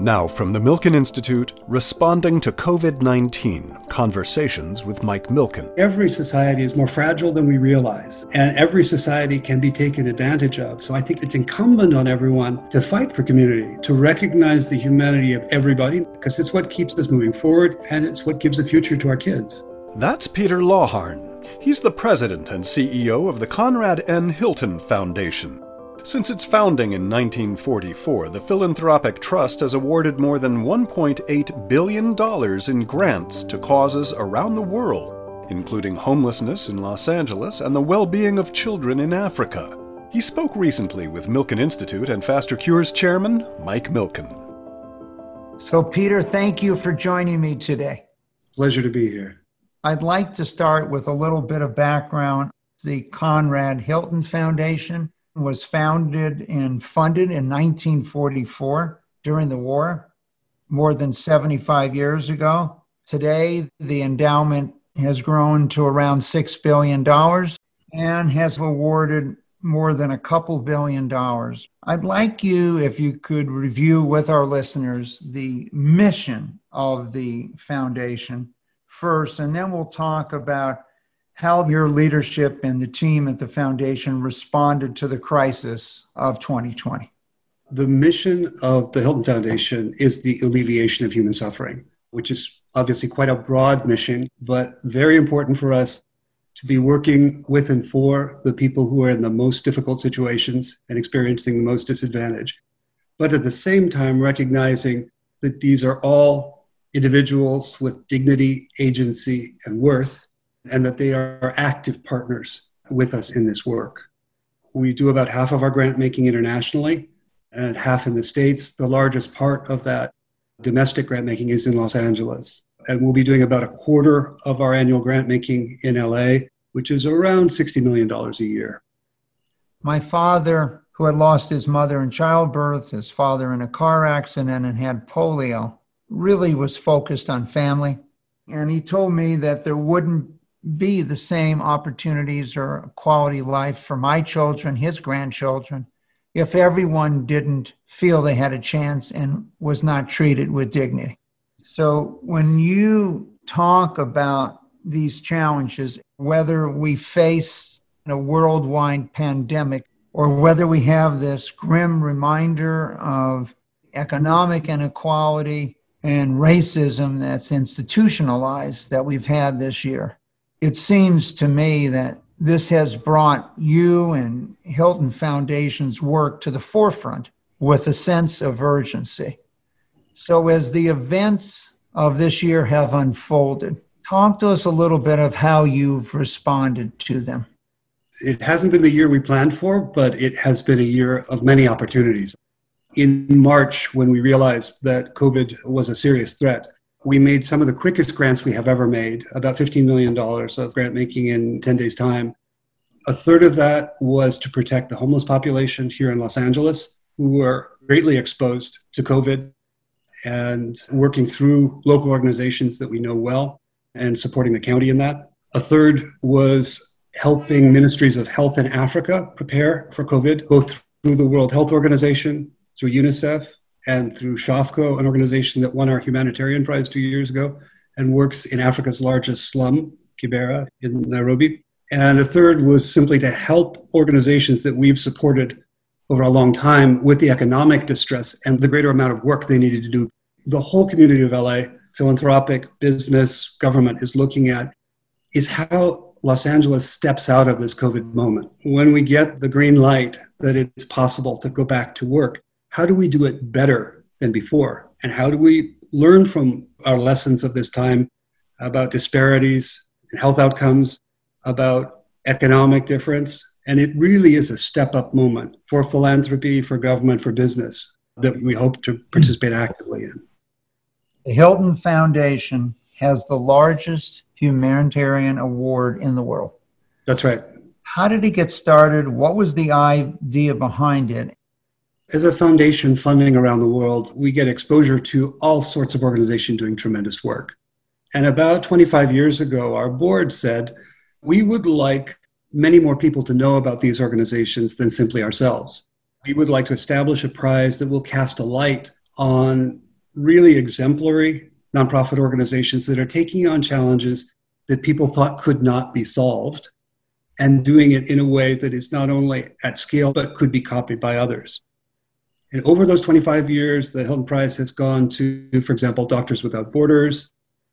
Now, from the Milken Institute, responding to COVID 19 Conversations with Mike Milken. Every society is more fragile than we realize, and every society can be taken advantage of. So I think it's incumbent on everyone to fight for community, to recognize the humanity of everybody, because it's what keeps us moving forward and it's what gives a future to our kids. That's Peter Laugharne. He's the president and CEO of the Conrad N. Hilton Foundation. Since its founding in 1944, the Philanthropic Trust has awarded more than $1.8 billion in grants to causes around the world, including homelessness in Los Angeles and the well being of children in Africa. He spoke recently with Milken Institute and Faster Cures chairman Mike Milken. So, Peter, thank you for joining me today. Pleasure to be here. I'd like to start with a little bit of background. The Conrad Hilton Foundation was founded and funded in 1944 during the war, more than 75 years ago. Today, the endowment has grown to around $6 billion and has awarded more than a couple billion dollars. I'd like you, if you could review with our listeners the mission of the foundation first, and then we'll talk about how your leadership and the team at the foundation responded to the crisis of 2020. The mission of the Hilton Foundation is the alleviation of human suffering, which is obviously quite a broad mission, but very important for us to be working with and for the people who are in the most difficult situations and experiencing the most disadvantage. But at the same time, recognizing that these are all individuals with dignity, agency, and worth, and that they are active partners with us in this work. We do about half of our grant making internationally and half in the States. The largest part of that domestic grant making is in Los Angeles. And we'll be doing about a quarter of our annual grant making in LA, which is around $60 million a year. My father, who had lost his mother in childbirth, his father in a car accident, and had polio, really was focused on family. And he told me that there wouldn't be the same opportunities or quality life for my children, his grandchildren, if everyone didn't feel they had a chance and was not treated with dignity. So when you talk about these challenges, whether we face a worldwide pandemic or whether we have this grim reminder of economic inequality and racism that's institutionalized that we've had this year it seems to me that this has brought you and Hilton Foundation's work to the forefront with a sense of urgency. So, as the events of this year have unfolded, talk to us a little bit of how you've responded to them. It hasn't been the year we planned for, but it has been a year of many opportunities. In March, when we realized that COVID was a serious threat, we made some of the quickest grants we have ever made, about $15 million of grant making in 10 days' time. A third of that was to protect the homeless population here in Los Angeles, who were greatly exposed to COVID, and working through local organizations that we know well and supporting the county in that. A third was helping ministries of health in Africa prepare for COVID, both through the World Health Organization, through UNICEF, and through SHOFCO, an organization that won our humanitarian prize two years ago and works in Africa's largest slum, Kibera, in Nairobi. And a third was simply to help organizations that we've supported over a long time with the economic distress and the greater amount of work they needed to do. The whole community of LA, philanthropic, business, government, is looking at is how Los Angeles steps out of this COVID moment. When we get the green light that it's possible to go back to work, how do we do it better than before? And how do we learn from our lessons of this time about disparities, and health outcomes, about economic difference? And it really is a step up moment for philanthropy, for government, for business that we hope to participate actively in. The Hilton Foundation has the largest humanitarian award in the world. That's right. How did it get started? What was the idea behind it? As a foundation funding around the world, we get exposure to all sorts of organizations doing tremendous work. And about 25 years ago, our board said, we would like many more people to know about these organizations than simply ourselves. We would like to establish a prize that will cast a light on really exemplary nonprofit organizations that are taking on challenges that people thought could not be solved and doing it in a way that is not only at scale but could be copied by others. And over those 25 years, the Hilton Prize has gone to, for example, Doctors Without Borders,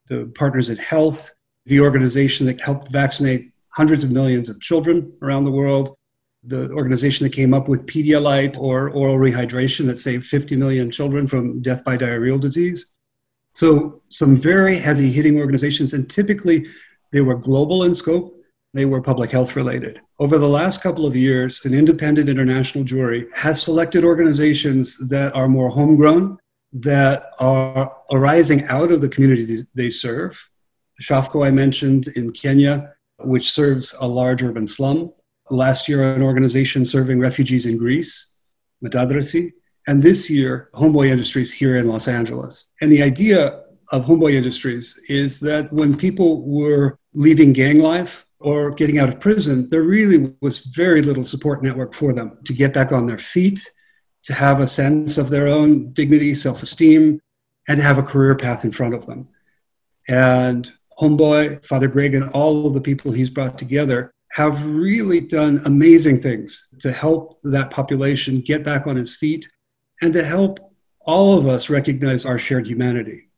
the Partners in Health, the organization that helped vaccinate hundreds of millions of children around the world, the organization that came up with Pedialyte or oral rehydration that saved 50 million children from death by diarrheal disease. So, some very heavy hitting organizations, and typically they were global in scope, they were public health related. Over the last couple of years, an independent international jury has selected organizations that are more homegrown, that are arising out of the communities they serve. Shofco, I mentioned in Kenya, which serves a large urban slum. Last year, an organization serving refugees in Greece, Metadrasi. And this year, Homeboy Industries here in Los Angeles. And the idea of Homeboy Industries is that when people were leaving gang life or getting out of prison, there really was very little support network for them to get back on their feet, to have a sense of their own dignity, self esteem, and to have a career path in front of them. And Homeboy, Father Greg, and all of the people he's brought together have really done amazing things to help that population get back on its feet and to help all of us recognize our shared humanity.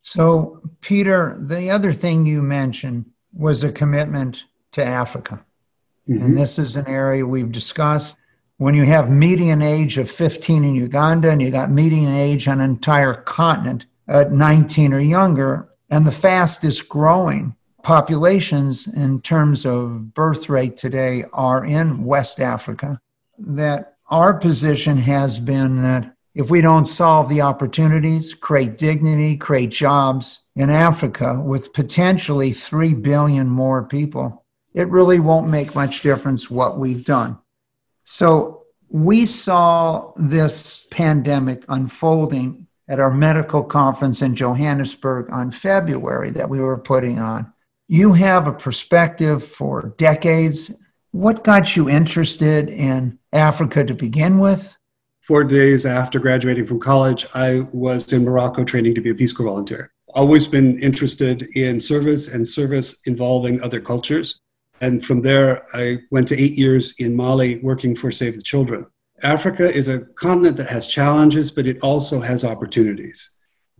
So, Peter, the other thing you mentioned was a commitment to Africa. Mm-hmm. And this is an area we've discussed. When you have median age of 15 in Uganda and you got median age on an entire continent at 19 or younger, and the fastest growing populations in terms of birth rate today are in West Africa, that our position has been that if we don't solve the opportunities, create dignity, create jobs in Africa with potentially 3 billion more people, it really won't make much difference what we've done. So we saw this pandemic unfolding at our medical conference in Johannesburg on February that we were putting on. You have a perspective for decades. What got you interested in Africa to begin with? Four days after graduating from college, I was in Morocco training to be a Peace Corps volunteer. Always been interested in service and service involving other cultures. And from there, I went to eight years in Mali working for Save the Children. Africa is a continent that has challenges, but it also has opportunities.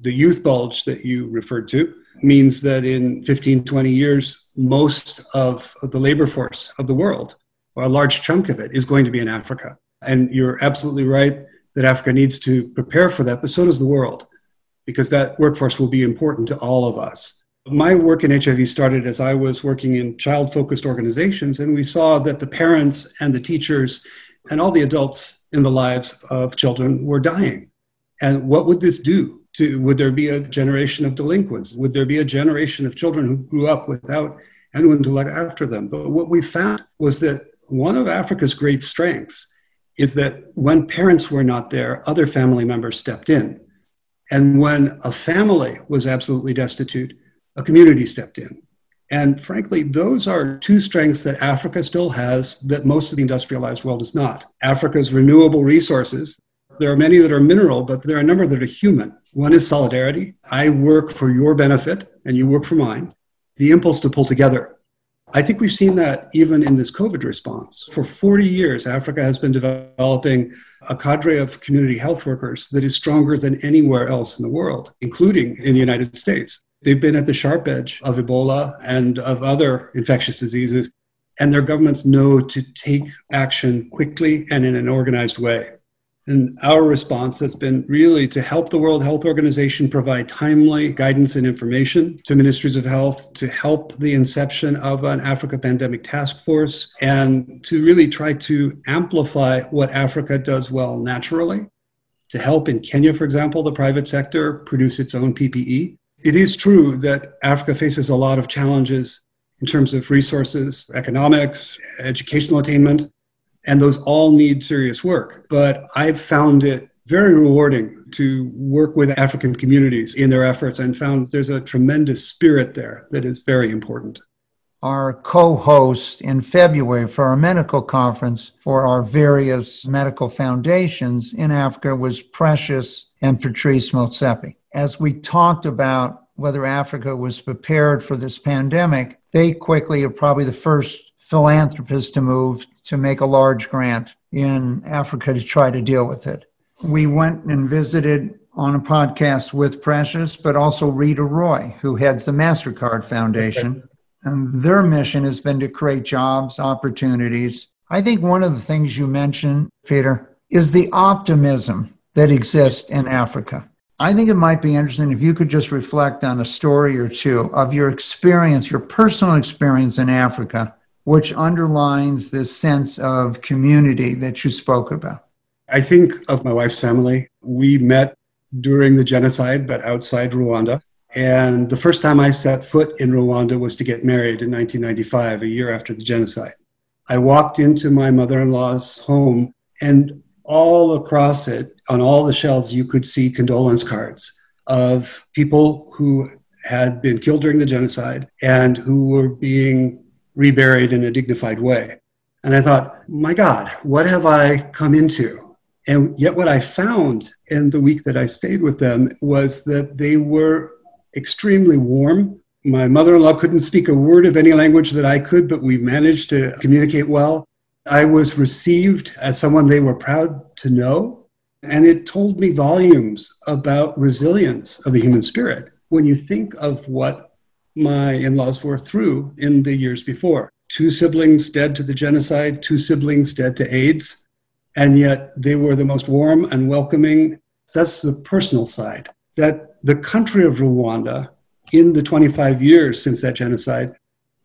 The youth bulge that you referred to means that in 15, 20 years, most of the labor force of the world, or a large chunk of it, is going to be in Africa. And you're absolutely right that Africa needs to prepare for that, but so does the world, because that workforce will be important to all of us. My work in HIV started as I was working in child focused organizations, and we saw that the parents and the teachers and all the adults in the lives of children were dying. And what would this do? To, would there be a generation of delinquents? Would there be a generation of children who grew up without anyone to look after them? But what we found was that one of Africa's great strengths is that when parents were not there, other family members stepped in. And when a family was absolutely destitute, a community stepped in. And frankly, those are two strengths that Africa still has that most of the industrialized world is not. Africa's renewable resources, there are many that are mineral, but there are a number that are human. One is solidarity. I work for your benefit and you work for mine. The impulse to pull together I think we've seen that even in this COVID response. For 40 years, Africa has been developing a cadre of community health workers that is stronger than anywhere else in the world, including in the United States. They've been at the sharp edge of Ebola and of other infectious diseases, and their governments know to take action quickly and in an organized way. And our response has been really to help the World Health Organization provide timely guidance and information to ministries of health, to help the inception of an Africa Pandemic Task Force, and to really try to amplify what Africa does well naturally. To help in Kenya, for example, the private sector produce its own PPE. It is true that Africa faces a lot of challenges in terms of resources, economics, educational attainment and those all need serious work. But I've found it very rewarding to work with African communities in their efforts and found there's a tremendous spirit there that is very important. our co host in February for our medical conference for our various medical foundations in Africa was Precious and Patrice Motsepe. As we talked about whether Africa was prepared for this pandemic, they quickly are probably the first philanthropists to move to make a large grant in Africa to try to deal with it. We went and visited on a podcast with Precious, but also Reeta Roy, who heads the MasterCard Foundation. And their mission has been to create jobs, opportunities. I think one of the things you mentioned, Peter, is the optimism that exists in Africa. I think it might be interesting if you could just reflect on a story or two of your experience, your personal experience in Africa, which underlines this sense of community that you spoke about. I think of my wife's family. We met during the genocide, but outside Rwanda. And the first time I set foot in Rwanda was to get married in 1995, a year after the genocide. I walked into my mother in law's home, and all across it, on all the shelves, you could see condolence cards of people who had been killed during the genocide and who were being reburied in a dignified way. And I thought, my God, what have I come into? And yet, what I found in the week that I stayed with them was that they were extremely warm. My mother in law couldn't speak a word of any language that I could, but we managed to communicate well. I was received as someone they were proud to know. And it told me volumes about resilience of the human spirit when you think of what my in laws were through in the years before. Two siblings dead to the genocide, two siblings dead to AIDS, and yet they were the most warm and welcoming. That's the personal side. That the country of Rwanda, in the 25 years since that genocide,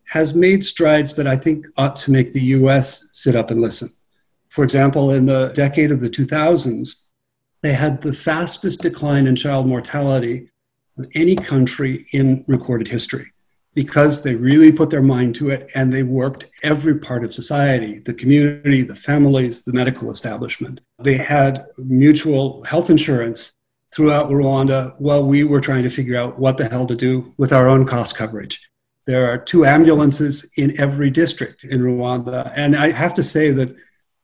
has made strides that I think ought to make the US sit up and listen. For example, in the decade of the 2000s, they had the fastest decline in child mortality any country in recorded history because they really put their mind to it and they worked every part of society the community, the families, the medical establishment. They had mutual health insurance throughout Rwanda while we were trying to figure out what the hell to do with our own cost coverage. There are two ambulances in every district in Rwanda. And I have to say that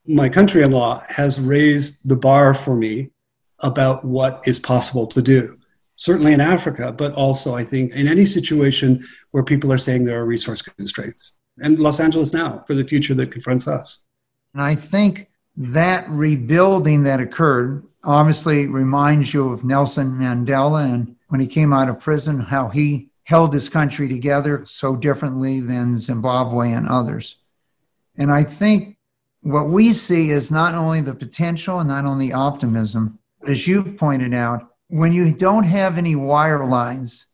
my country in law has raised the bar for me about what is possible to do. Certainly in Africa, but also I think in any situation where people are saying there are resource constraints. And Los Angeles now for the future that confronts us. And I think that rebuilding that occurred obviously reminds you of Nelson Mandela and when he came out of prison, how he held his country together so differently than Zimbabwe and others. And I think what we see is not only the potential and not only optimism, but as you've pointed out, when you don't have any wire lines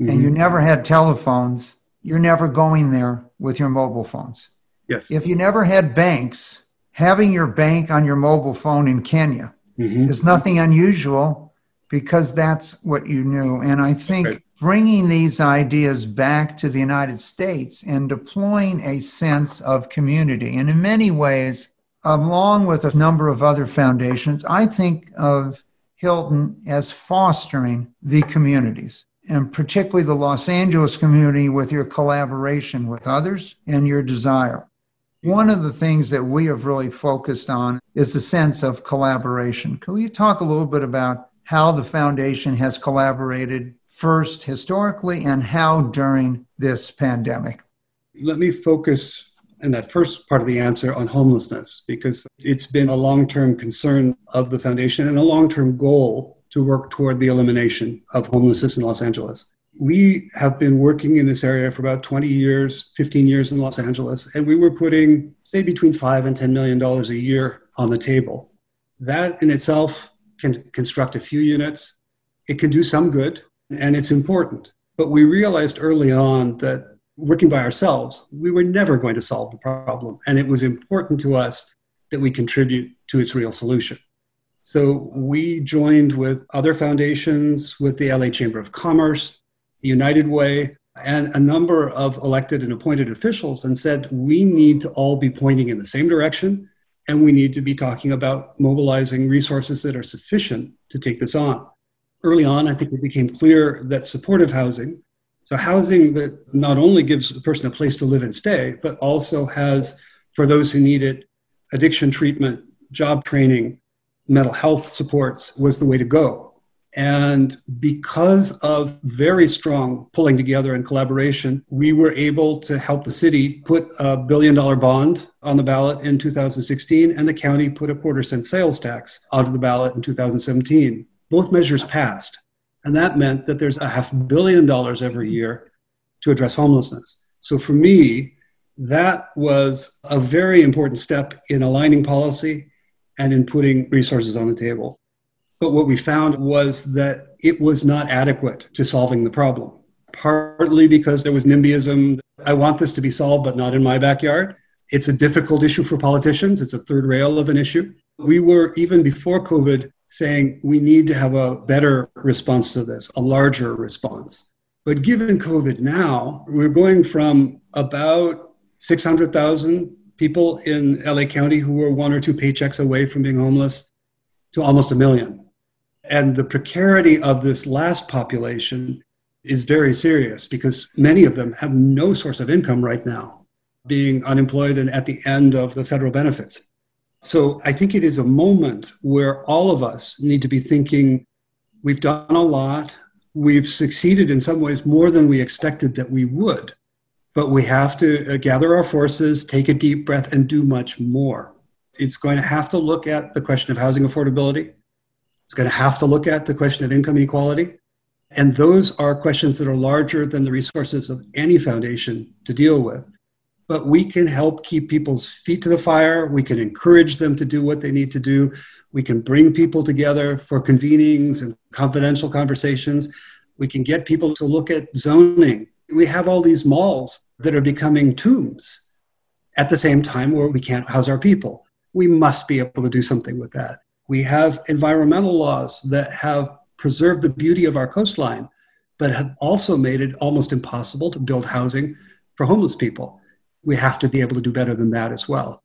mm-hmm. and you never had telephones, you're never going there with your mobile phones. Yes. If you never had banks, having your bank on your mobile phone in Kenya Mm-hmm. There's nothing unusual because that's what you knew. And I think bringing these ideas back to the United States and deploying a sense of community, and in many ways, along with a number of other foundations, I think of Hilton as fostering the communities and particularly the Los Angeles community with your collaboration with others and your desire. One of the things that we have really focused on is the sense of collaboration. Can you talk a little bit about how the foundation has collaborated first historically and how during this pandemic? Let me focus in that first part of the answer on homelessness because it's been a long term concern of the foundation and a long term goal to work toward the elimination of homelessness in Los Angeles we have been working in this area for about 20 years, 15 years in Los Angeles, and we were putting, say, between five and $10 million a year on the table. That in itself can construct a few units. It can do some good, and it's important. But we realized early on that working by ourselves, we were never going to solve the problem. And it was important to us that we contribute to its real solution. So we joined with other foundations, with the LA Chamber of Commerce, United Way, and a number of elected and appointed officials and said, we need to all be pointing in the same direction and we need to be talking about mobilizing resources that are sufficient to take this on. Early on, I think it became clear that supportive housing, So, housing that not only gives the person a place to live and stay, but also has, for those who need it, addiction treatment, job training, mental health supports was the way to go. And because of very strong pulling together and collaboration, we were able to help the city put a billion dollar bond on the ballot in 2016, and the county put a quarter cent sales tax onto the ballot in 2017. Both measures passed. And that meant that there's a half billion dollars every year to address homelessness. So for me, that was a very important step in aligning policy and in putting resources on the table. But what we found was that it was not adequate to solving the problem, partly because there was NIMBYism. I want this to be solved, but not in my backyard. It's a difficult issue for politicians. It's a third rail of an issue. We were, even before COVID, saying we need to have a better response to this, a larger response. But given COVID now, we're going from about 600,000 people in LA County who were one or two paychecks away from being homeless to almost a million. And the precarity of this last population is very serious because many of them have no source of income right now, being unemployed and at the end of the federal benefits. So I think it is a moment where all of us need to be thinking we've done a lot, we've succeeded in some ways more than we expected that we would, but we have to uh, gather our forces, take a deep breath, and do much more. It's going to have to look at the question of housing affordability. It's going to have to look at the question of income inequality. And those are questions that are larger than the resources of any foundation to deal with. But we can help keep people's feet to the fire. We can encourage them to do what they need to do. We can bring people together for convenings and confidential conversations. We can get people to look at zoning. We have all these malls that are becoming tombs at the same time where we can't house our people. We must be able to do something with that. We have environmental laws that have preserved the beauty of our coastline, but have also made it almost impossible to build housing for homeless people. We have to be able to do better than that as well.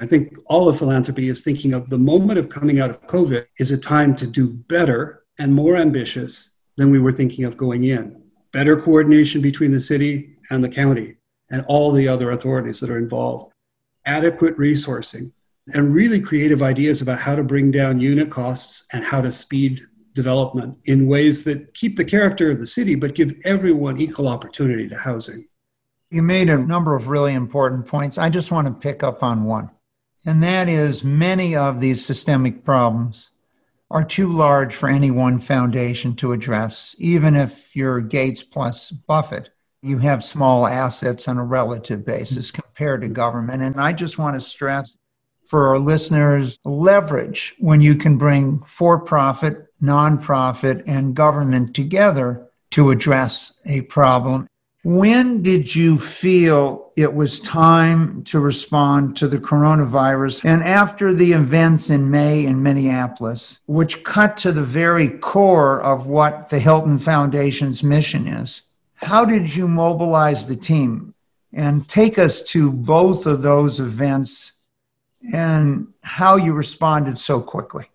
I think all of philanthropy is thinking of the moment of coming out of COVID is a time to do better and more ambitious than we were thinking of going in. Better coordination between the city and the county and all the other authorities that are involved. Adequate resourcing, and really creative ideas about how to bring down unit costs and how to speed development in ways that keep the character of the city but give everyone equal opportunity to housing. You made a number of really important points. I just want to pick up on one, and that is many of these systemic problems are too large for any one foundation to address, even if you're Gates plus Buffett. You have small assets on a relative basis compared to government. And I just want to stress for our listeners leverage when you can bring for profit, nonprofit, and government together to address a problem. When did you feel it was time to respond to the coronavirus? And after the events in May in Minneapolis, which cut to the very core of what the Hilton Foundation's mission is, how did you mobilize the team? And take us to both of those events and how you responded so quickly.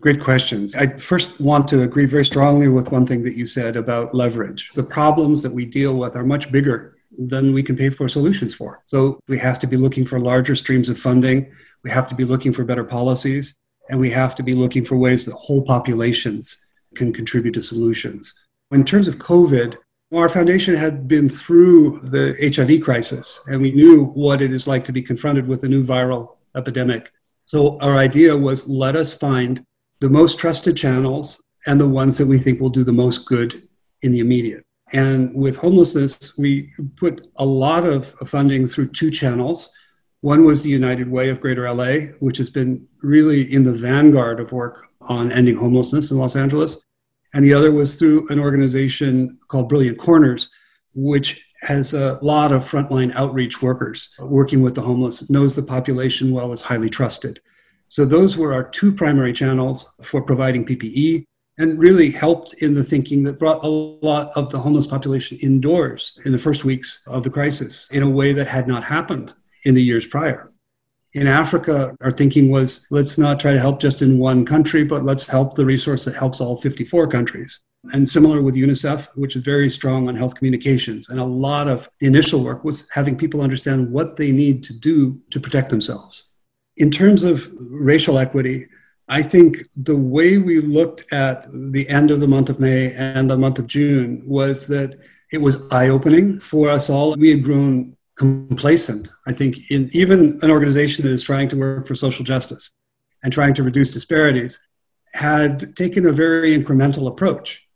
Great questions. I first want to agree very strongly with one thing that you said about leverage. The problems that we deal with are much bigger than we can pay for solutions for. So we have to be looking for larger streams of funding. We have to be looking for better policies. And we have to be looking for ways that whole populations can contribute to solutions. In terms of COVID, our foundation had been through the HIV crisis, and we knew what it is like to be confronted with a new viral epidemic. So our idea was let us find the most trusted channels and the ones that we think will do the most good in the immediate. And with homelessness, we put a lot of funding through two channels. One was the United Way of Greater LA, which has been really in the vanguard of work on ending homelessness in Los Angeles. And the other was through an organization called Brilliant Corners, which has a lot of frontline outreach workers working with the homeless, knows the population well, is highly trusted. So those were our two primary channels for providing PPE and really helped in the thinking that brought a lot of the homeless population indoors in the first weeks of the crisis in a way that had not happened in the years prior. In Africa, our thinking was let's not try to help just in one country, but let's help the resource that helps all 54 countries. And similar with UNICEF, which is very strong on health communications. And a lot of initial work was having people understand what they need to do to protect themselves. In terms of racial equity, I think the way we looked at the end of the month of May and the month of June was that it was eye opening for us all. We had grown complacent, I think, in even an organization that is trying to work for social justice and trying to reduce disparities had taken a very incremental approach.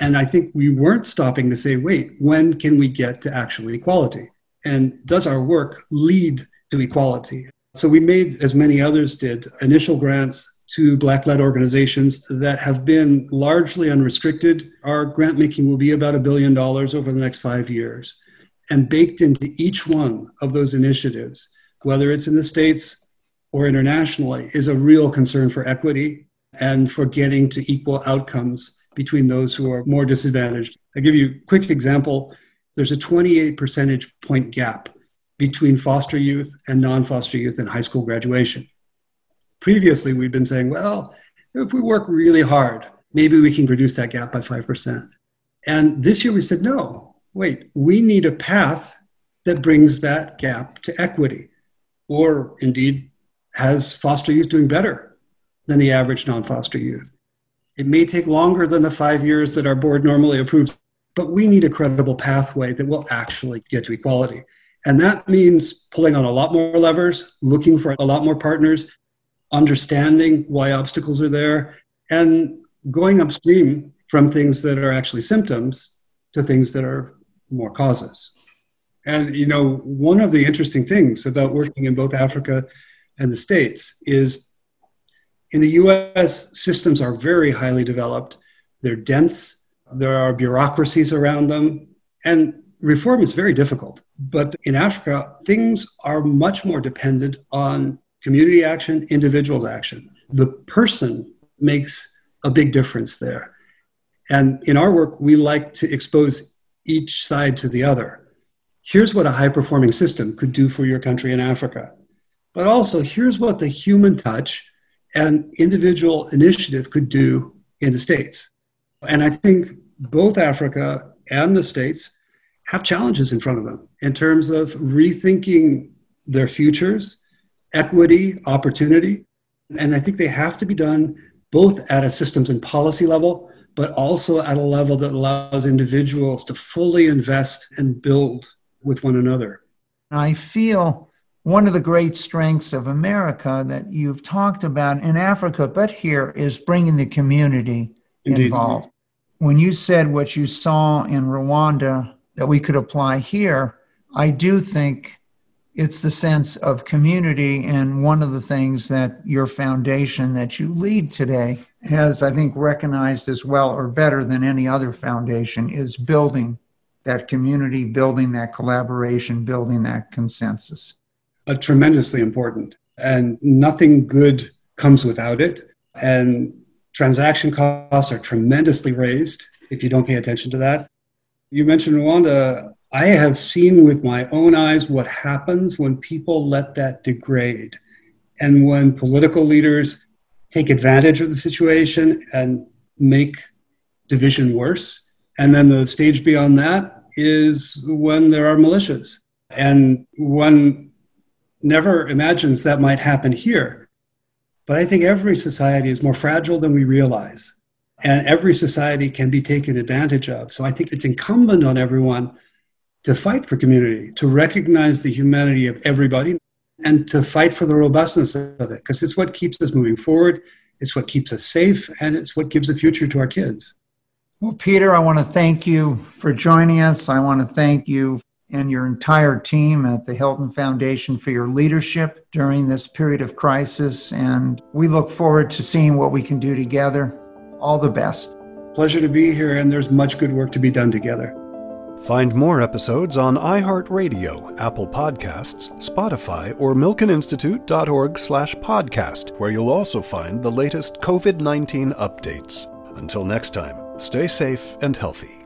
And I think we weren't stopping to say, wait, when can we get to actual equality? And does our work lead to equality? So we made, as many others did, initial grants to Black led organizations that have been largely unrestricted. Our grant making will be about a billion dollars over the next five years. And baked into each one of those initiatives, whether it's in the States or internationally, is a real concern for equity and for getting to equal outcomes between those who are more disadvantaged. I give you a quick example. There's a 28 percentage point gap between foster youth and non foster youth in high school graduation. Previously, we've been saying, well, if we work really hard, maybe we can reduce that gap by 5%. And this year we said, no, wait, we need a path that brings that gap to equity, or indeed has foster youth doing better than the average non foster youth. It may take longer than the five years that our board normally approves, but we need a credible pathway that will actually get to equality. And that means pulling on a lot more levers, looking for a lot more partners, understanding why obstacles are there, and going upstream from things that are actually symptoms to things that are more causes. And, you know, one of the interesting things about working in both Africa and the States is in the US, systems are very highly developed, they're dense, there are bureaucracies around them, and reform is very difficult. But in Africa, things are much more dependent on community action, individuals' action. The person makes a big difference there. And in our work, we like to expose each side to the other. Here's what a high performing system could do for your country in Africa. But also, here's what the human touch and individual initiative could do in the States. And I think both Africa and the States have challenges in front of them in terms of rethinking their futures, equity, opportunity. And I think they have to be done both at a systems and policy level, but also at a level that allows individuals to fully invest and build with one another. I feel one of the great strengths of America that you've talked about in Africa, but here, is bringing the community Indeed. involved. When you said what you saw in Rwanda that we could apply here, I do think it's the sense of community. And one of the things that your foundation that you lead today has, I think, recognized as well or better than any other foundation is building that community, building that collaboration, building that consensus uh, tremendously important. And nothing good comes without it. And transaction costs are tremendously raised if you don't pay attention to that. You mentioned Rwanda. I have seen with my own eyes what happens when people let that degrade and when political leaders take advantage of the situation and make division worse. And then the stage beyond that is when there are militias. And one never imagines that might happen here. But I think every society is more fragile than we realize. And every society can be taken advantage of. So I think it's incumbent on everyone to fight for community, to recognize the humanity of everybody, and to fight for the robustness of it, because it's what keeps us moving forward, it's what keeps us safe, and it's what gives a future to our kids. Well, Peter, I want to thank you for joining us. I want to thank you and your entire team at the Hilton Foundation for your leadership during this period of crisis. And we look forward to seeing what we can do together. All the best. Pleasure to be here, and there's much good work to be done together. Find more episodes on iHeartRadio, Apple Podcasts, Spotify, or milkeninstitute.org slash podcast, where you'll also find the latest COVID-19 updates. Until next time, stay safe and healthy.